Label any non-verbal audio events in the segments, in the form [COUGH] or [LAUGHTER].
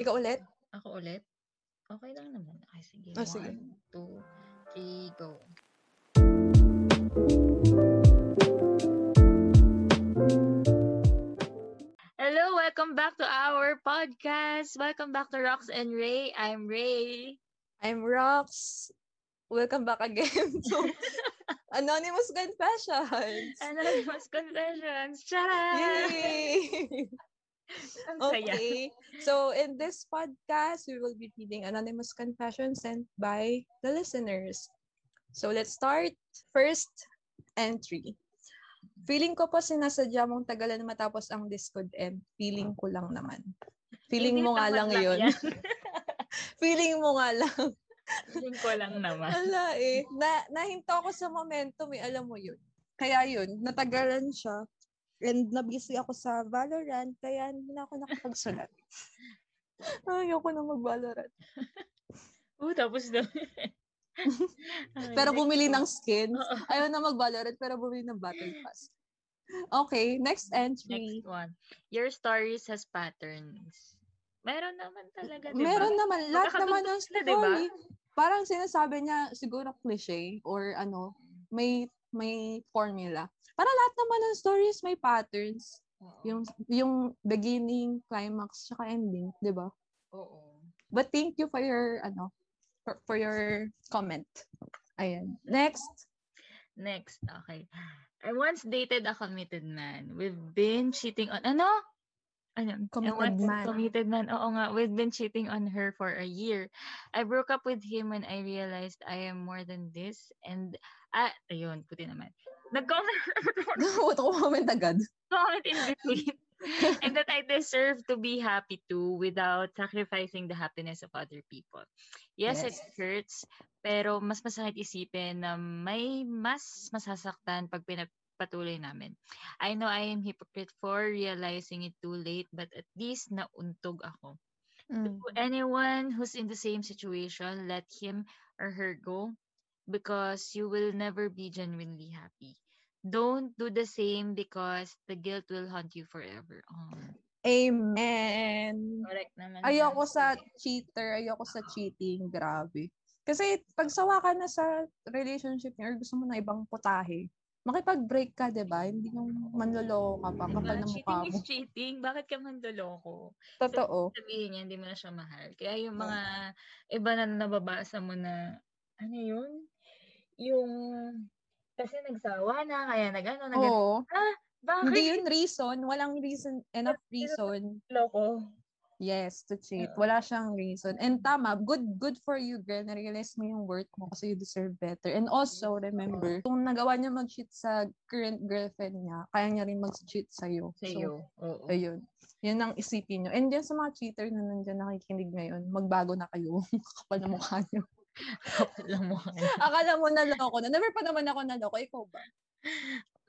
Ikaw ulit? Ako ulit? Okay lang naman. Okay, sige. Oh, sige. One, two, three, go. Hello, welcome back to our podcast. Welcome back to Rox and Ray. I'm Ray. I'm Rox. Welcome back again [LAUGHS] to Anonymous Confessions. Anonymous Confessions. Charan! Yay! Ang saya. Okay. So, in this podcast, we will be reading anonymous confessions sent by the listeners. So, let's start. First entry. Feeling ko po sinasadya mong tagalan matapos ang Discord end. Feeling ko lang naman. Feeling mo nga tamad lang yun. [LAUGHS] Feeling mo nga lang. Feeling ko lang naman. Wala eh. Na, nahinto ako sa momentum eh. Alam mo yun. Kaya yun, natagalan siya. And nabusy ako sa Valorant, kaya hindi na ako nakapagsulat. [LAUGHS] Ayoko na mag-Valorant. [LAUGHS] Oo, tapos na. [LAUGHS] Pero bumili ng skin. Oo. Ayaw na mag-Valorant, pero bumili ng Battle Pass. Okay, next entry. Next one. Your stories has patterns. Meron naman talaga, di ba? Meron naman, lahat naman ng Magkakatugtog sila, di ba? story. Parang sinasabi niya, siguro cliche, or ano, may may formula. Para lahat naman ng stories may patterns. Oo. Yung yung beginning, climax, tsaka ending, 'di ba? Oo. But thank you for your ano for, for your comment. Ayan. Next. Next, okay. I once dated a committed man. We've been cheating on, ano? Ano? Committed man. Committed man. Oo nga. We've been cheating on her for a year. I broke up with him when I realized I am more than this. And, ah, ayun, puti naman. Nag-comment Auto comment agad. comment in between. and that I deserve to be happy too without sacrificing the happiness of other people. Yes, it Yes. hurts, pero mas masakit isipin na may mas masasaktan pag pinagpatuloy namin. I know I am hypocrite for realizing it too late, but at least nauntog ako. Mm. To anyone who's in the same situation, let him or her go because you will never be genuinely happy. Don't do the same because the guilt will haunt you forever. Oh, Amen. correct naman. Ayoko sa cheater, ayoko sa cheating, grabe. Kasi pag sawa ka na sa relationship niya or gusto mo na ibang putahe, makipag-break ka, 'di ba? Hindi yung manloloko ka pa Diba? kapal na mukha Cheating mo. is cheating. Bakit ka mandoloko? Totoo. Sabihin niya, hindi mo na siya mahal. Kaya yung mga iba na nababasa mo na, ano yun? Yung, kasi nagsawa na, kaya nag-ano, nag Oo. Bakit? Hindi yun reason. Walang reason, enough reason. Loko. Yes, to cheat. Wala siyang reason. And tama, good good for you, girl. Na-realize mo yung worth mo kasi you deserve better. And also, remember, kung nagawa niya mag-cheat sa current girlfriend niya, kaya niya rin mag-cheat sa'yo. Sa So. Oo. Ayun. Yan ang isipin nyo. And yan sa mga cheater na nandyan nakikinig ngayon, magbago na kayo. [LAUGHS] Kapal na mukha nyo. [LAUGHS] Mo. Akala mo naloko na. Never pa naman ako naloko. Ikaw ba?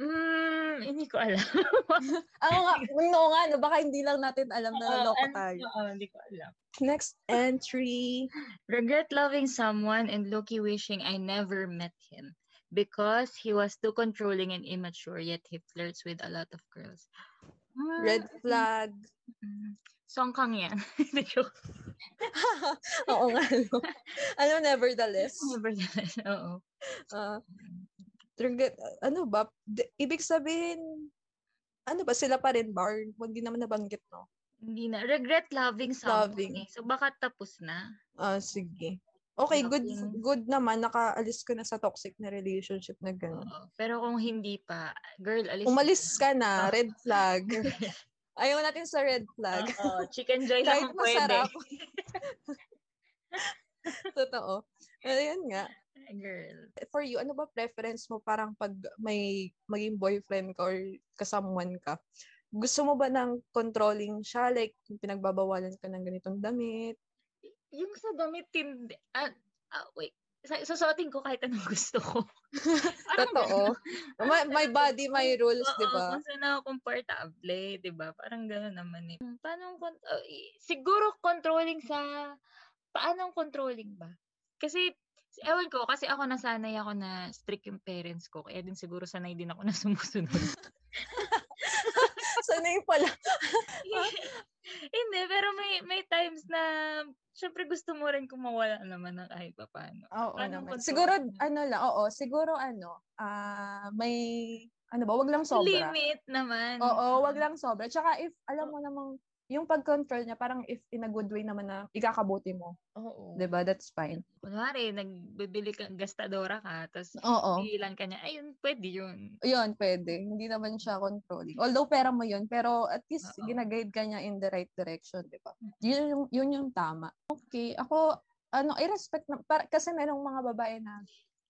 Hmm, hindi ko alam. [LAUGHS] Ako nga, [LAUGHS] no nga, no, baka hindi lang natin alam na naloko tayo. Oo, hindi ko alam. Next entry. Regret loving someone and Loki wishing I never met him because he was too controlling and immature yet he flirts with a lot of girls. Ah, Red flag. Songkang yan. [LAUGHS] Hindi joke. [LAUGHS] Oo nga, no. Ano, nevertheless. [LAUGHS] Nevertheless, Oo. Uh, ano ba? Ibig sabihin, ano ba, sila pa rin ba? Or hindi naman nabanggit, no? Hindi na. Regret loving someone. Loving. eh. So baka tapos na. Ah, sige. Okay, good Loving. good naman. Nakaalis ko na sa toxic na relationship na gano'n. Pero kung hindi pa, girl, alis Umalis ka Oh. na, red flag. Ayaw natin sa red flag. Oo, chicken joy [LAUGHS] Kahit lang masarap. [LAUGHS] Totoo. Ayun nga. Girl. For you, ano ba preference mo parang pag may maging boyfriend ka or kasamuan ka? Gusto mo ba ng controlling siya? Like, pinagbabawalan ka ng ganitong damit? Yung sa damit, hindi. Ah, ah, wait. Sa- Susuotin ko kahit anong [LAUGHS] gusto ko. Totoo. [LAUGHS] may, may body, may rules, di ba? kung saan ako komportable, di ba? Parang gano'n naman eh. Paano, i- siguro controlling sa, paano controlling ba? Kasi, ewan ko, kasi ako nasanay ako na strict yung parents ko, kaya din siguro sanay din ako na sumusunod. [LAUGHS] Sanay pala. [LAUGHS] Hindi, pero may may times na syempre gusto mo rin kung mawala naman ng kahit papaano. Oo Paano naman. control Siguro, ano lang, oo, siguro ano, ah may, ano ba, wag lang sobra. Limit naman. Oo, wag lang sobra. Tsaka if, alam mo namang, yung pag-control niya, parang if in a good way naman na ikakabuti mo, Oo. ba That's fine. Kunwari, nagbibili ka, gastadora ka, tapos bilang ka niya, ayun, pwede yun. Yun, pwede. Hindi naman siya controlling. Although pera mo yun, pero at least Oo. ginaguide ka niya in the right direction, di ba? Yun yung, yun yung tama. Okay, ako, ano, i-respect na, para, kasi merong mga babae na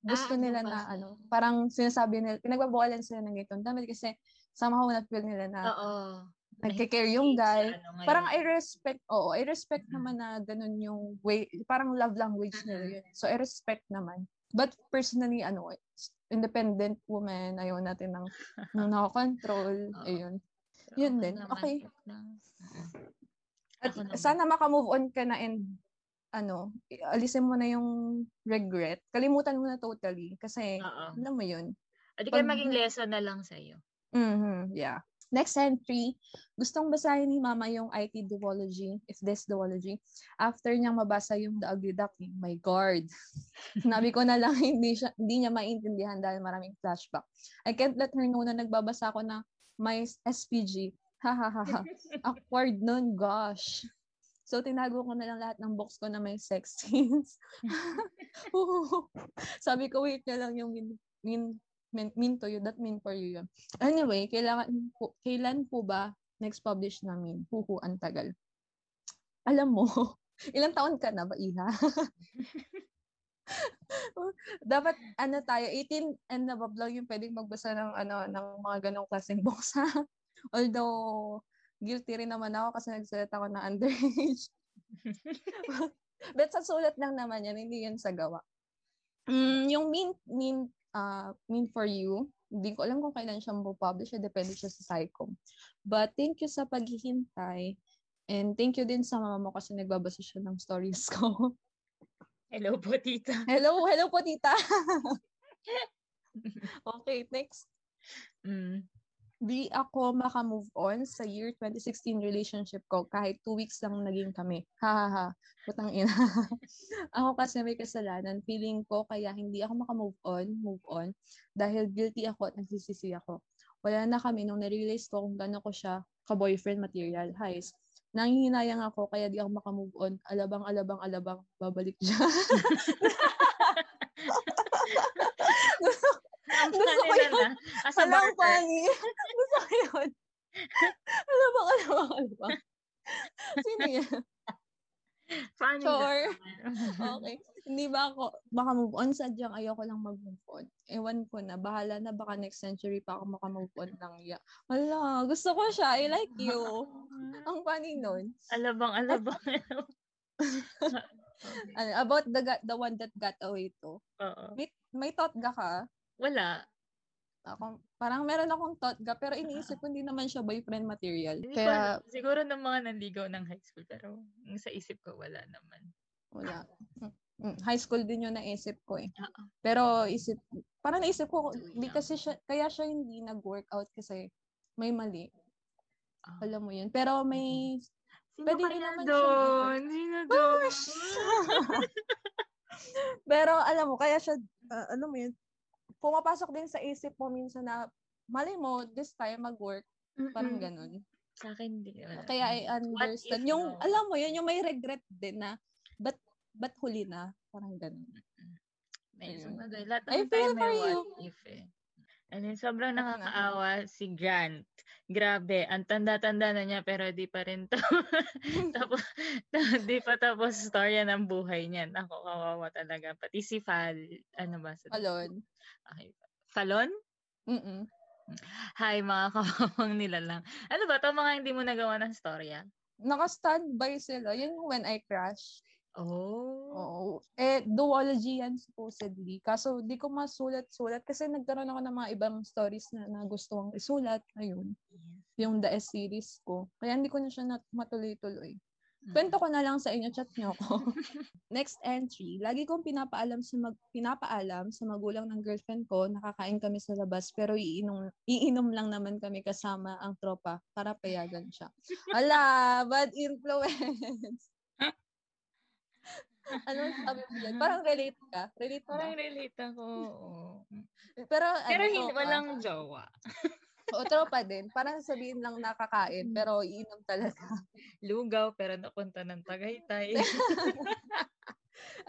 gusto Ah, ano nila ba? na, ano, parang sinasabi nila, pinagbabawalan sila ng ganitong damit kasi somehow na-feel nila na Oo. Nagkikare yung guy. Ano. Parang I respect, oo, I respect naman na ganun yung way, parang love language nila yun. So, I respect naman. But personally, ano, independent woman, ayaw natin ng, [LAUGHS] ng nakakontrol. Oo. Ayun. So, yun din. naman, Okay. At sana makamove on ka na and ano, alisin mo na yung regret. Kalimutan mo na totally. Kasi, Oo. alam mo yun. Adi kaya maging lesson na lang sa'yo. Mhm, yeah. Next entry, gustong basahin ni Mama yung IT duology, if this duology. After niyang mabasa yung The Ugly Duckling, my God. [LAUGHS] Sinabi ko na lang, [LAUGHS] hindi, siya, hindi niya maintindihan dahil maraming flashback. I can't let her know na nagbabasa ako ng my SPG. Ha ha ha ha. [LAUGHS] Awkward nun, gosh. So, tinago ko na lang lahat ng box ko na may sex scenes. Sabi ko, wait na lang yung min, min, min, mean to you, that mean for you yun. Anyway, kailangan po, kailan po ba next publish namin? Huhu, ang tagal. Alam mo, [LAUGHS] ilang taon ka na ba, Iha? [LAUGHS] Dapat, ano tayo, 18 and above lang yung pwedeng magbasa ng, ano, ng mga ganong klaseng [LAUGHS] ha? Although, guilty rin naman ako kasi nagsulat ako na underage. But sa sulat lang naman yan, hindi yan sa gawa. Mm, yung mean, mean, uh, mean for you, hindi ko alam kung kailan siya publish depende siya sa Psycom. But thank you sa paghihintay. And thank you din sa mama mo kasi nagbabasa siya ng stories ko. [LAUGHS] Hello po, tita. hello, hello po tita. [LAUGHS] okay, next. Mm. Di ako makamove on sa year 2016 relationship ko kahit two weeks lang naging kami. Ha ha ha. Putang ina. [LAUGHS] ako kasi may kasalanan. Feeling ko kaya hindi ako makamove on, move on, dahil guilty ako at nagsisisi ako. Wala na kami nung narealize ko kung gano'n ko siya ka-boyfriend material. Highs. Nanghihinayang ako kaya di ako makamove on. Alabang, alabang, alabang. Babalik siya. [LAUGHS] Ang Gusto ko yun. na. As a Walang funny. [LAUGHS] Gusto ko yun. Alabang, alabang, alabang. Sino yan? Funny Sure. [LAUGHS] Okay. Hindi ba ako makamove on? Sadyang ayoko lang mag-move on. Ewan ko na. Bahala na. Baka next century pa ako makamove on ng ya. Wala. Gusto ko siya. I like you. [LAUGHS] Ang funny nun. Alabang, alabang. Ano, about the the one that got away to. Oo. May, may thought ga ka? Wala. Ako, parang meron akong thought ga, pero iniisip ko hindi naman siya boyfriend material. Hindi ko Kaya, alam. Siguro ng mga nanligaw ng high school, pero sa isip ko, wala naman. wala. Mm, High school din yung naisip ko eh. Oo. Pero isip, parang naisip ko, young. kasi siya, kaya siya hindi nag-workout kasi may mali. Ah. Alam mo yun. Pero may, Sino Pwede rin naman doon? Sino doon? [LAUGHS] pero alam mo, kaya siya, uh, alam mo yun, pumapasok din sa isip mo minsan na, mali mo, this time mag-work, parang Mm-mm. ganun. Sa akin, hindi. Kaya I understand. if, Yung, no? alam mo yun, yung may regret din na, but, but huli na, parang ganun. May sabagay. Lahat I feel for may you. if eh. And then, sobrang Oo nga. nakakaawa si Grant. Grabe, ang tanda-tanda na niya pero di pa rin to. [LAUGHS] tapos, [LAUGHS] di pa tapos storya ng buhay niya. Ako, kawawa talaga. Pati si Fal, ano ba? Sa, Alon. Okay. Falon? Mm-mm. Hi, mga [LAUGHS] kawawang nila lang. Ano ba? Ito mga hindi mo nagawa ng storya? Naka-standby sila. Yun yung when I crash. Oh. Oo. Eh, duology yan supposedly. Kaso, di ko masulat-sulat kasi nagkaroon ako ng mga ibang stories na, na gusto kong isulat. Ayun. Yes. Yung The S series ko. Kaya hindi ko na siya nat- matuloy-tuloy. Mm. Kwento ko na lang sa inyo, chat nyo ako. [LAUGHS] Next entry, lagi kong pinapaalam sa mag, pinapaalam sa magulang ng girlfriend ko, nakakain kami sa labas, pero iinom, iinom lang naman kami kasama ang tropa para payagan siya. [LAUGHS] Ala, bad influence. Ano sabi mo dyan? [LAUGHS] Parang relate ka? Relate? Parang relate ako. Pero, Pero ano, hindi, walang jowa. O, tropa din. Parang sabihin lang nakakain, pero iinom talaga. [LAUGHS] Lugaw, pero napunta ng Tagaytay. [LAUGHS]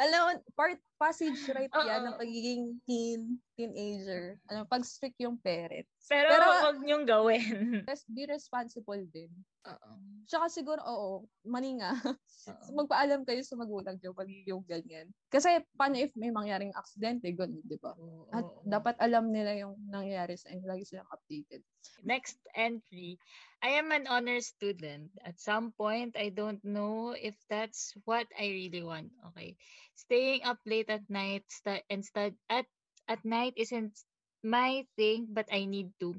Alam mo, part passage right yan ng pagiging teen, teenager. Ano, pag strict yung parent. pero, Pero- wag niyong gawin. [LAUGHS] Res- be responsible din. Oo. Tsaka siguro, oo, mali nga. [LAUGHS] Oo. Magpaalam kayo sa magulang nyo pag yung ganyan. Kasi, paano if may mangyaring aksidente, ganun, di ba? At dapat alam nila yung nangyayari sa inyo. Lagi silang updated. Next entry. I am an honor student. At some point, I don't know if that's what I really want. Okay. Staying up late at night stu- and stud at at night isn't my thing, but I need to.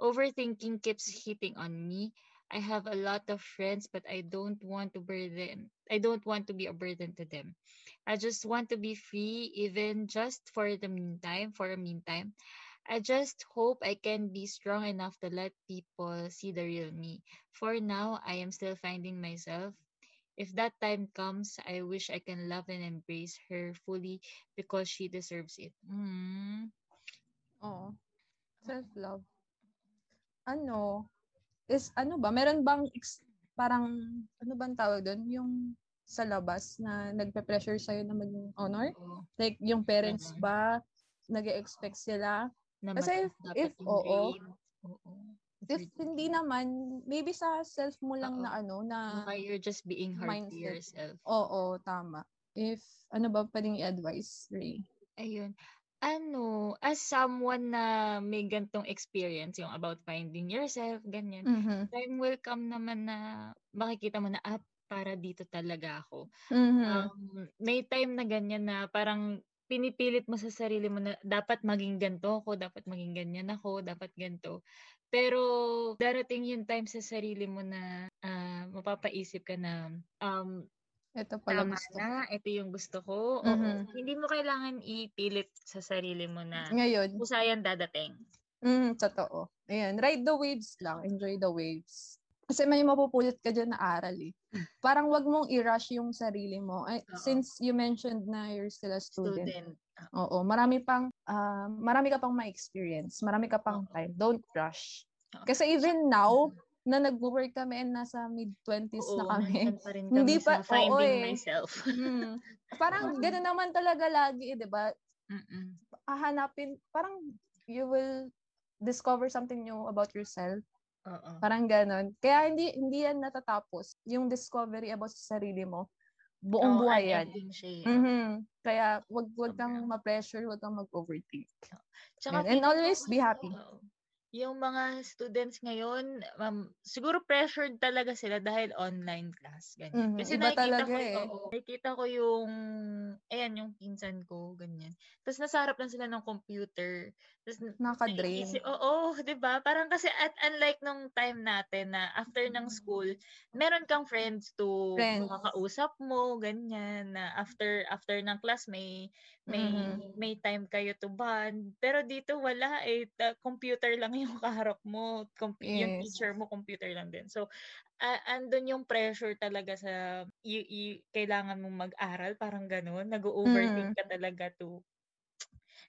Overthinking keeps hitting on me. I have a lot of friends, but I don't want to burden. I don't want to be a burden to them. I just want to be free, even just for the meantime. For a meantime, I just hope I can be strong enough to let people see the real me. For now, I am still finding myself. If that time comes, I wish I can love and embrace her fully because she deserves it. Mm. Oo. Self-love. Ano, is, ano ba, meron bang, ex- parang, ano bang tawag doon? Yung sa labas na nagpe-pressure sa'yo na maging honor? Oo. Like, yung parents ba, nag expect sila? Na Kasi if- yung oo. Oo. If hindi naman, maybe sa self mo lang Oo. na ano, na, Baka you're just being hard to mindset. yourself. oo, tama. If, ano ba pwedeng i-advise, Ray? Ayun. Ano, as someone na may gantong experience, yung about finding yourself, ganyan, Mhm. time will come naman na makikita mo na, ah, para dito talaga ako. Mhm. Um, may time na ganyan na parang pinipilit mo sa sarili mo na dapat maging ganto ako, dapat maging ganyan ako, dapat ganto. Pero darating yung time sa sarili mo na ah, mapapaisip ka na um, Ito pala tama gusto. na, ito yung gusto ko. Oo, Mhm. hindi mo kailangan ipilit sa sarili mo na Ngayon, kusayan dadating. Mm, totoo. Ayan, ride the waves lang. Enjoy the waves. Kasi may mapupulot ka dyan na aral eh. Parang wag mong i-rush yung sarili mo. Ay, Oo. since you mentioned na you're still a student. Student. Oo, marami pang, ah, marami ka pang ma-experience. Marami ka pang Oo. time. Don't rush. Oo. Kasi even now, na nag-work kami and nasa mid-20s na Oo, kami. pa rin kami Hindi sa pa- oo finding eh. myself. [LAUGHS] Mm. Parang gano'n naman talaga lagi, eh, di ba? Hahanapin, parang you will discover something new about yourself. Oo. Parang ganon. Kaya hindi hindi yan natatapos. Yung discovery about sa sarili mo. Buong Oo, buhay yan. eh. Mhm. Kaya wag wag kang ma-pressure, wag kang mag-overthink. And, and always be happy. Oo. Yung mga students ngayon, um, siguro pressured talaga sila dahil online class. Ganyan. Kasi Iba nakikita talaga ko, eh. oo, nakikita ko yung, ayan, yung pinsan ko, ganyan. Tapos nasa harap lang sila ng computer. Tapos Nakaka-drain. Naisip, oo, 'di ba? Parang kasi at unlike nung time natin na after ng school, meron kang friends to Friends. makakausap mo, ganyan na after after ng class may may Mhm. may time kayo to bond. Pero dito wala eh, ta- computer lang yung [LAUGHS] kaharap mo, yung Yes. teacher mo computer lang din. So a- andun yung pressure talaga sa y- y- kailangan mong mag-aral, parang ganun, nag-overthink ka talaga to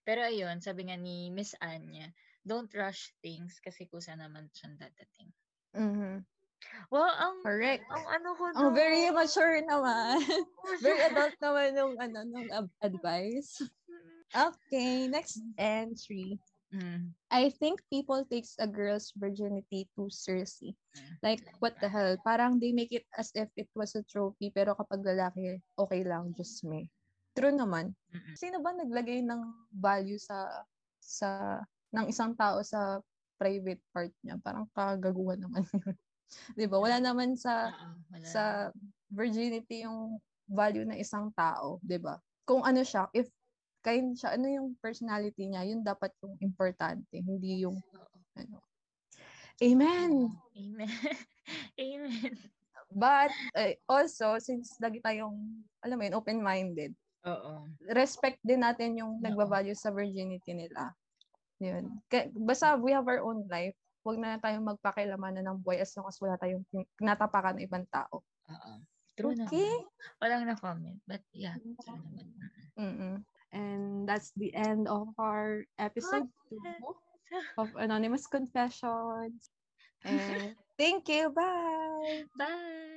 pero ayun, sabi nga ni Miss Anya, don't rush things kasi kusa naman siyang dadating. Mhm. Well, ang, Correct. ang ano ko doon, very mature naman. [LAUGHS] very adult naman nung ano nung advice. Okay, next entry. Mm, I think people takes a girl's virginity too seriously. Mm. Like, what the hell? Parang they make it as if it was a trophy, pero kapag lalaki, okay lang, just me. True naman. mm-mm. Sino ba naglagay ng value sa sa ng isang tao sa private part niya? Parang kagaguhan naman [LAUGHS] yun. 'Di ba? Wala naman sa wala. sa virginity yung value ng isang tao, 'di ba? Kung ano siya, if kind siya, ano yung personality niya, yun dapat yung importante, hindi yung ano. Amen. Amen. [LAUGHS] Amen. But eh, also, since lagi tayong, alam mo yun, open-minded, Oo. respect din natin yung nagbavalue sa virginity nila. Yun. Basta we have our own life, huwag na tayong magpakialamanan ng buhay as long as wala tayong tinatapakan ng ibang tao. Oo. True Okay? naman. Walang na-comment. But yeah, true naman. Mm-mm. And that's the end of our episode two of Anonymous Confessions. [LAUGHS] And Thank you. Bye! Bye!